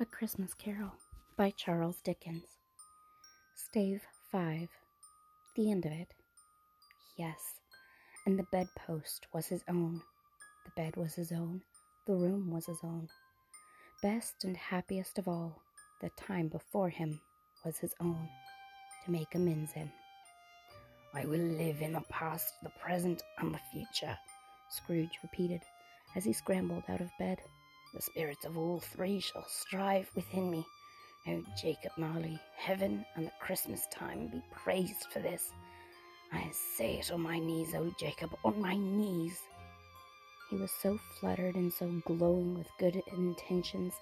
A Christmas Carol by Charles Dickens. Stave 5. The end of it. Yes, and the bedpost was his own. The bed was his own. The room was his own. Best and happiest of all, the time before him was his own, to make amends in. I will live in the past, the present, and the future, Scrooge repeated as he scrambled out of bed. The spirits of all three shall strive within me. O Jacob Marley, heaven and the Christmas time be praised for this. I say it on my knees, O Jacob, on my knees. He was so fluttered and so glowing with good intentions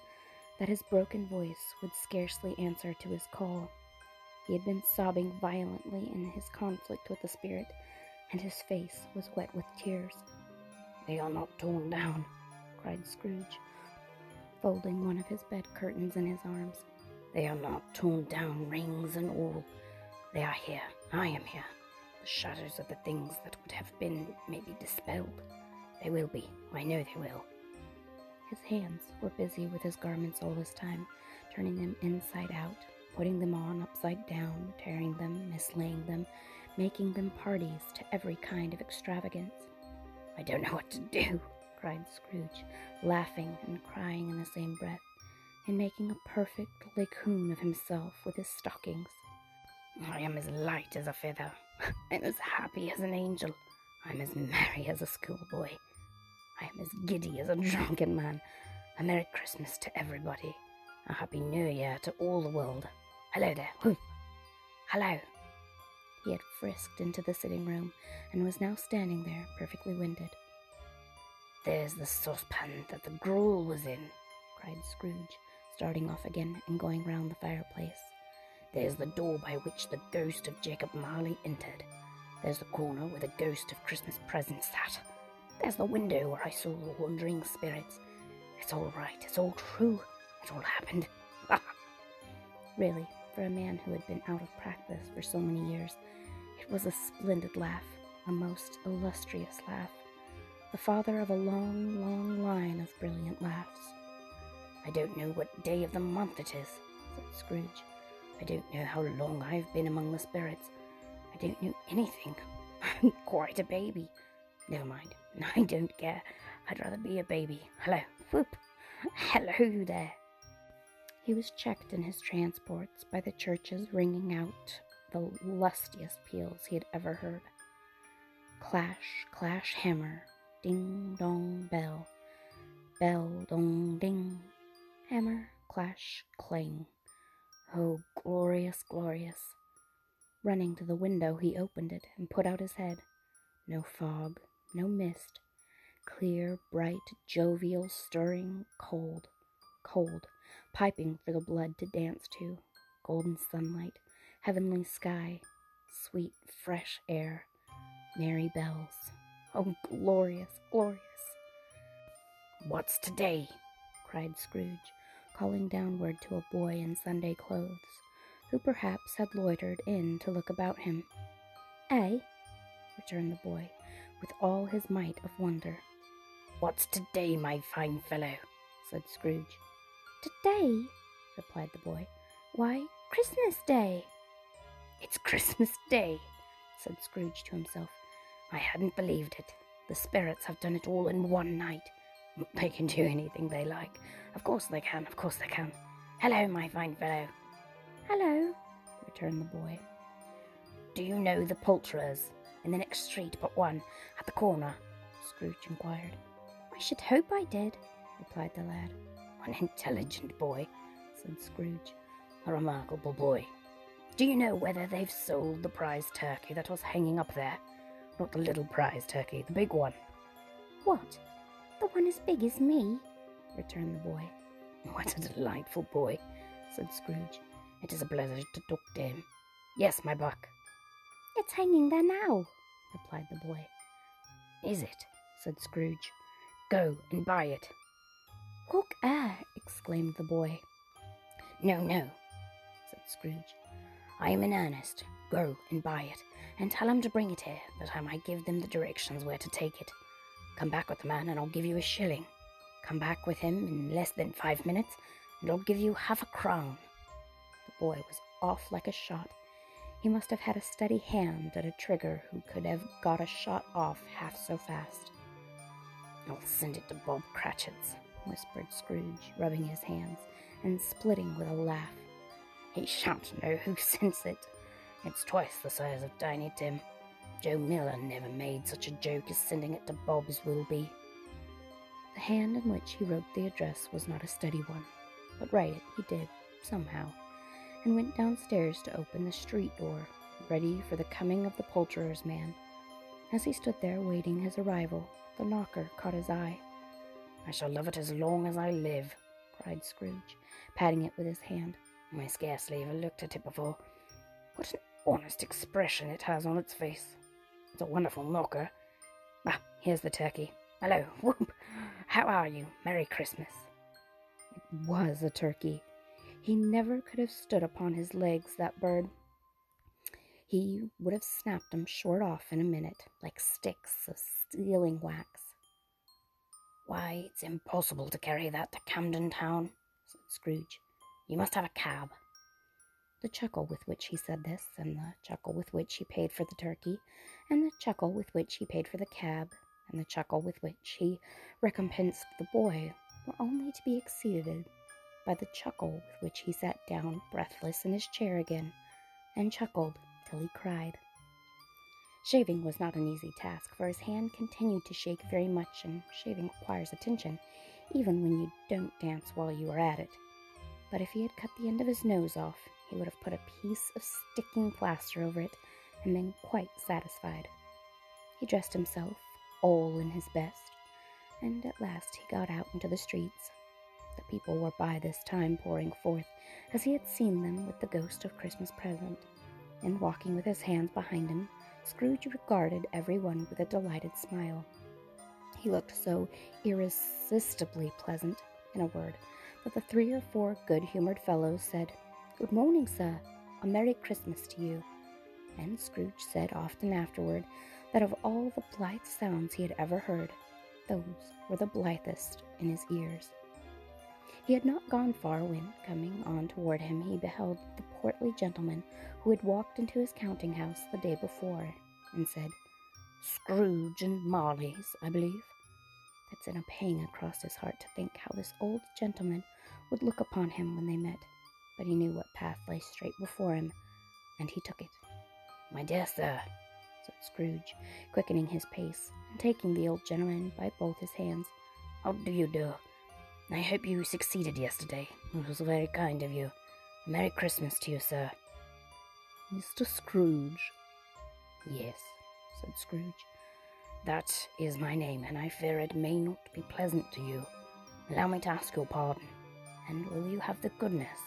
that his broken voice would scarcely answer to his call. He had been sobbing violently in his conflict with the spirit, and his face was wet with tears. They are not torn down, cried Scrooge, folding one of his bed curtains in his arms. They are not torn down, rings and all. They are here. I am here. The shadows of the things that would have been may be dispelled. They will be. I know they will. His hands were busy with his garments all this time, turning them inside out, putting them on upside down, tearing them, mislaying them, making them parties to every kind of extravagance. I don't know what to do, cried Scrooge, laughing and crying in the same breath, and making a perfect Laocoön of himself with his stockings. I am as light as a feather, and as happy as an angel. I am as merry as a schoolboy. I am as giddy as a drunken man. A Merry Christmas to everybody. A Happy New Year to all the world. Hello there. Whoop. Hello. He had frisked into the sitting room and was now standing there, perfectly winded. There's the saucepan that the gruel was in, cried Scrooge, starting off again and going round the fireplace. There's the door by which the ghost of Jacob Marley entered. There's the corner where the ghost of Christmas present sat. There's the window where I saw the wandering spirits. It's all right. It's all true. It all happened. really, for a man who had been out of practice for so many years, it was a splendid laugh, a most illustrious laugh the father of a long, long line of brilliant laughs. I don't know what day of the month it is, said Scrooge. I don't know how long I've been among the spirits. I don't know anything. I'm quite a baby. Never mind. I don't care. I'd rather be a baby. Hello. Whoop. Hello there. He was checked in his transports by the churches ringing out the lustiest peals he had ever heard. Clash, clash, hammer, Ding dong bell, bell dong ding, hammer clash clang. Oh, glorious, glorious! Running to the window, he opened it and put out his head. No fog, no mist, clear, bright, jovial, stirring, cold, cold, piping for the blood to dance to, golden sunlight, heavenly sky, sweet, fresh air, merry bells. Oh, glorious, glorious. What's today? cried Scrooge, calling downward to a boy in Sunday clothes, who perhaps had loitered in to look about him. Eh? returned the boy, with all his might of wonder. What's today, my fine fellow? said Scrooge. Today? replied the boy. Why, Christmas Day. It's Christmas Day, said Scrooge to himself. I hadn't believed it. The spirits have done it all in one night. They can do anything they like. Of course they can, of course they can. Hello, my fine fellow. Hello, returned the boy. Do you know the poulterers in the next street but one, at the corner? Scrooge inquired. I should hope I did, replied the lad. An intelligent boy, said Scrooge. A remarkable boy. Do you know whether they've sold the prize turkey that was hanging up there? Not the little prize turkey, the big one. What? The one as big as me? returned the boy. What a delightful boy, said Scrooge. It is a pleasure to talk to him. Yes, my buck. It's hanging there now, replied the boy. Is it? said Scrooge. Go and buy it. Look air, exclaimed the boy. No, no, said Scrooge. I am in earnest. Go and buy it and tell to bring it here, that I might give them the directions where to take it. Come back with the man, and I'll give you a shilling. Come back with him in less than five minutes, and I'll give you half a crown. The boy was off like a shot. He must have had a steady hand at a trigger who could have got a shot off half so fast. I'll send it to Bob Cratchit's, whispered Scrooge, rubbing his hands and splitting with a laugh. He shan't know who sends it. It's twice the size of Tiny Tim. Joe Miller never made such a joke as sending it to Bob's will be. The hand in which he wrote the address was not a steady one, but write it he did, somehow, and went downstairs to open the street door, ready for the coming of the poulterer's man. As he stood there waiting his arrival, the knocker caught his eye. I shall love it as long as I live, cried Scrooge, patting it with his hand. I scarcely ever looked at it before. What an honest expression it has on its face. It's a wonderful knocker. Ah, here's the turkey. Hello, whoop! How are you? Merry Christmas. It was a turkey. He never could have stood upon his legs, that bird. He would have snapped 'em short off in a minute, like sticks of sealing wax. Why, it's impossible to carry that to Camden Town, said Scrooge. You must have a cab. The chuckle with which he said this, and the chuckle with which he paid for the turkey, and the chuckle with which he paid for the cab, and the chuckle with which he recompensed the boy, were only to be exceeded by the chuckle with which he sat down breathless in his chair again, and chuckled till he cried. Shaving was not an easy task, for his hand continued to shake very much, and shaving requires attention, even when you don't dance while you are at it. But if he had cut the end of his nose off, he would have put a piece of sticking plaster over it and been quite satisfied. He dressed himself, all in his best, and at last he got out into the streets. The people were by this time pouring forth, as he had seen them with the ghost of Christmas present, and walking with his hands behind him, Scrooge regarded every one with a delighted smile. He looked so irresistibly pleasant, in a word, that the three or four good humored fellows said, Good morning, sir. A Merry Christmas to you. And Scrooge said often afterward that of all the blithe sounds he had ever heard, those were the blithest in his ears. He had not gone far when, coming on toward him, he beheld the portly gentleman who had walked into his counting house the day before, and said, Scrooge and Marley's, I believe. That sent a pang across his heart to think how this old gentleman would look upon him when they met but he knew what path lay straight before him, and he took it. My dear sir, said Scrooge, quickening his pace, and taking the old gentleman by both his hands. How do you do? I hope you succeeded yesterday. It was very kind of you. Merry Christmas to you, sir. Mr. Scrooge? Yes, said Scrooge. That is my name, and I fear it may not be pleasant to you. Allow me to ask your pardon, and will you have the goodness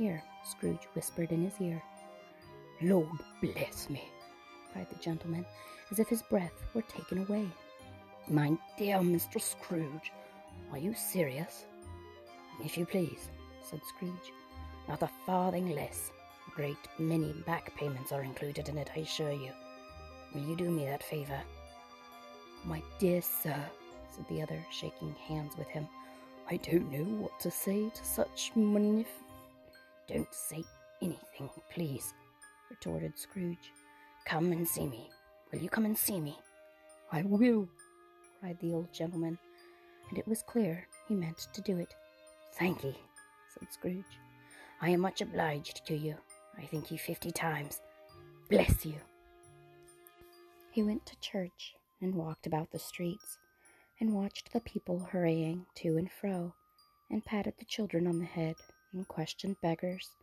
here, Scrooge whispered in his ear. Lord bless me, cried the gentleman, as if his breath were taken away. My dear Mr. Scrooge, are you serious? If you please, said Scrooge. Not a farthing less. A great many back payments are included in it, I assure you. Will you do me that favor? My dear sir, said the other, shaking hands with him, I don't know what to say to such magnif- don't say anything, please, retorted Scrooge. Come and see me. Will you come and see me? I will, cried the old gentleman, and it was clear he meant to do it. Thank ye, said Scrooge. I am much obliged to you. I thank you fifty times. Bless you. He went to church and walked about the streets, and watched the people hurrying to and fro, and patted the children on the head and questioned beggars,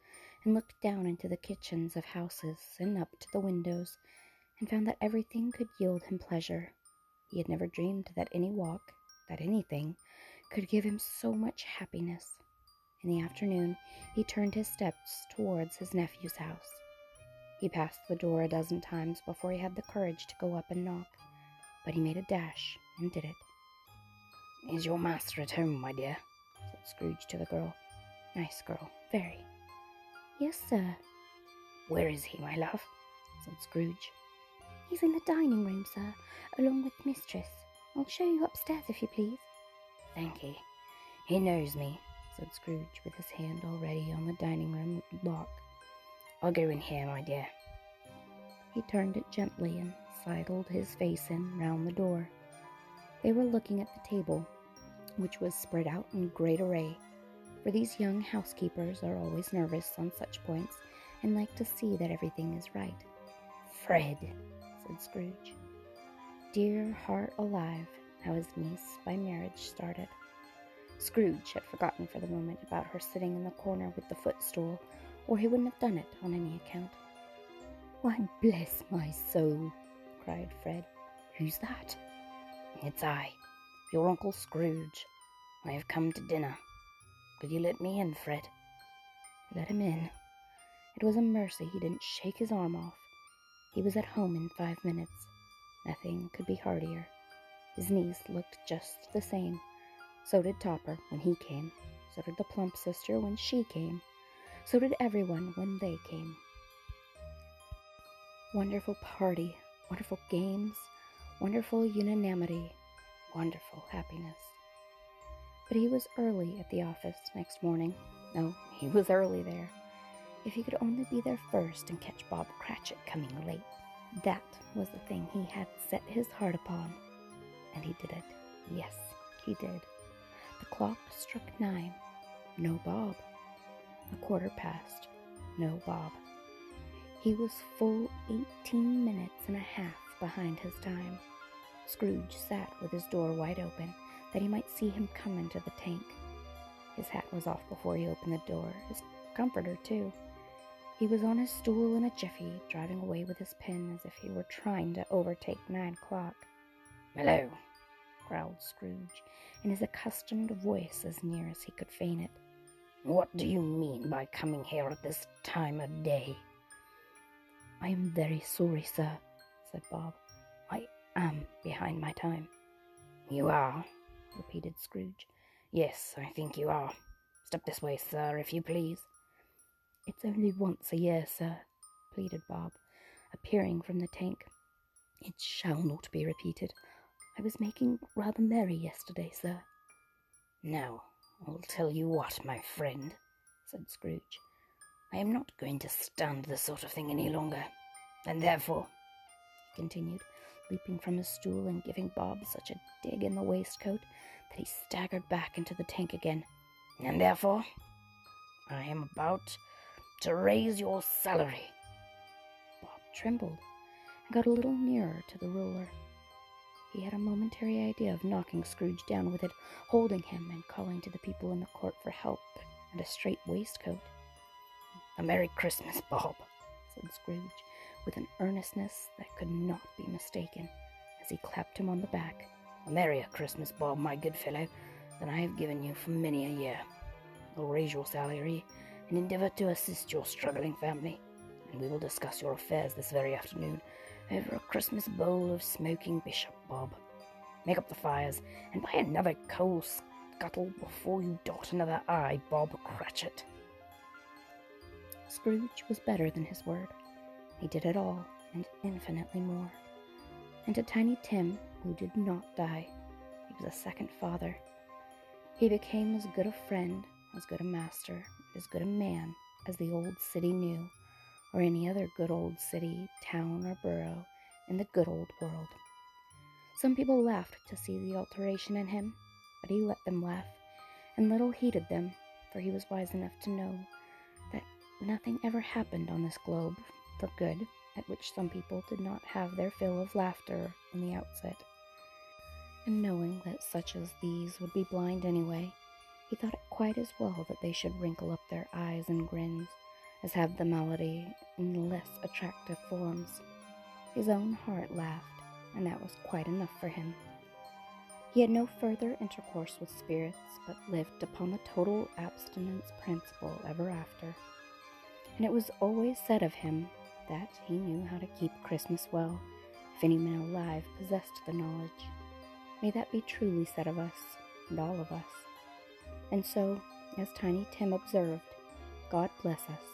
and looked down into the kitchens of houses and up to the windows, and found that everything could yield him pleasure. He had never dreamed that any walk, that anything, could give him so much happiness. In the afternoon, he turned his steps towards his nephew's house. He passed the door a dozen times before he had the courage to go up and knock, but he made a dash and did it. Is your master at home, my dear? said Scrooge to the girl. Nice girl, very. Yes, sir. Where is he, my love? said Scrooge. He's in the dining room, sir, along with mistress. I'll show you upstairs if you please. Thank ye. He knows me, said Scrooge, with his hand already on the dining room lock. I'll go in here, my dear. He turned it gently and sidled his face in round the door. They were looking at the table, which was spread out in great array, for these young housekeepers are always nervous on such points and like to see that everything is right. Fred, said Scrooge. Dear heart alive, how his niece by marriage started. Scrooge had forgotten for the moment about her sitting in the corner with the footstool, or he wouldn't have done it on any account. Why, bless my soul, cried Fred. Who's that? It's I, your Uncle Scrooge. I have come to dinner. Will you let me in, Fred? Let him in. It was a mercy he didn't shake his arm off. He was at home in five minutes. Nothing could be heartier. His niece looked just the same. So did Topper when he came. So did the plump sister when she came. So did everyone when they came. Wonderful party, wonderful games, wonderful unanimity, wonderful happiness. But he was early at the office next morning. No, he was early there. If he could only be there first and catch Bob Cratchit coming late. That was the thing he had set his heart upon. And he did it. Yes, he did. The clock struck nine. No Bob. A quarter past. No Bob. He was full eighteen minutes and a half behind his time. Scrooge sat with his door wide open that he might see him come into the tank. His hat was off before he opened the door, his comforter, too. He was on his stool in a jiffy, driving away with his pen as if he were trying to overtake nine o'clock. Hello, growled Scrooge, in his accustomed voice as near as he could feign it. What do you mean by coming here at this time of day? I am very sorry, sir, said Bob. I am behind my time. You are, repeated Scrooge. Yes, I think you are. Step this way, sir, if you please. It's only once a year, sir, pleaded Bob, appearing from the tank. It shall not be repeated. I was making rather merry yesterday, sir. Now, I'll tell you what, my friend, said Scrooge. I am not going to stand this sort of thing any longer. And therefore, he continued, leaping from his stool and giving Bob such a dig in the waistcoat that he staggered back into the tank again. And therefore, I am about to raise your salary. Bob trembled and got a little nearer to the ruler. He had a momentary idea of knocking Scrooge down with it, holding him and calling to the people in the court for help and a straight waistcoat. A Merry Christmas, Bob, said Scrooge, with an earnestness that could not be mistaken, as he clapped him on the back. A merrier Christmas, Bob, my good fellow, than I have given you for many a year. I'll raise your salary and endeavour to assist your struggling family, and we will discuss your affairs this very afternoon over a Christmas bowl of smoking bishop, Bob. Make up the fires, and buy another coal scuttle before you dot another eye, Bob Cratchit. Scrooge was better than his word. He did it all, and infinitely more. And to Tiny Tim, who did not die, he was a second father. He became as good a friend, as good a master, as good a man as the old city knew, or any other good old city, town, or borough in the good old world. Some people laughed to see the alteration in him, but he let them laugh, and little heeded them, for he was wise enough to know that nothing ever happened on this globe for good, at which some people did not have their fill of laughter in the outset. And knowing that such as these would be blind anyway, he thought it quite as well that they should wrinkle up their eyes and grins as have the malady in less attractive forms. His own heart laughed, and that was quite enough for him. He had no further intercourse with spirits, but lived upon the total abstinence principle ever after. And it was always said of him that he knew how to keep Christmas well, if any man alive possessed the knowledge. May that be truly said of us, and all of us. And so, as Tiny Tim observed, God bless us,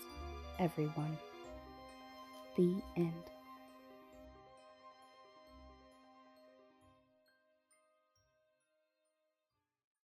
everyone. The end.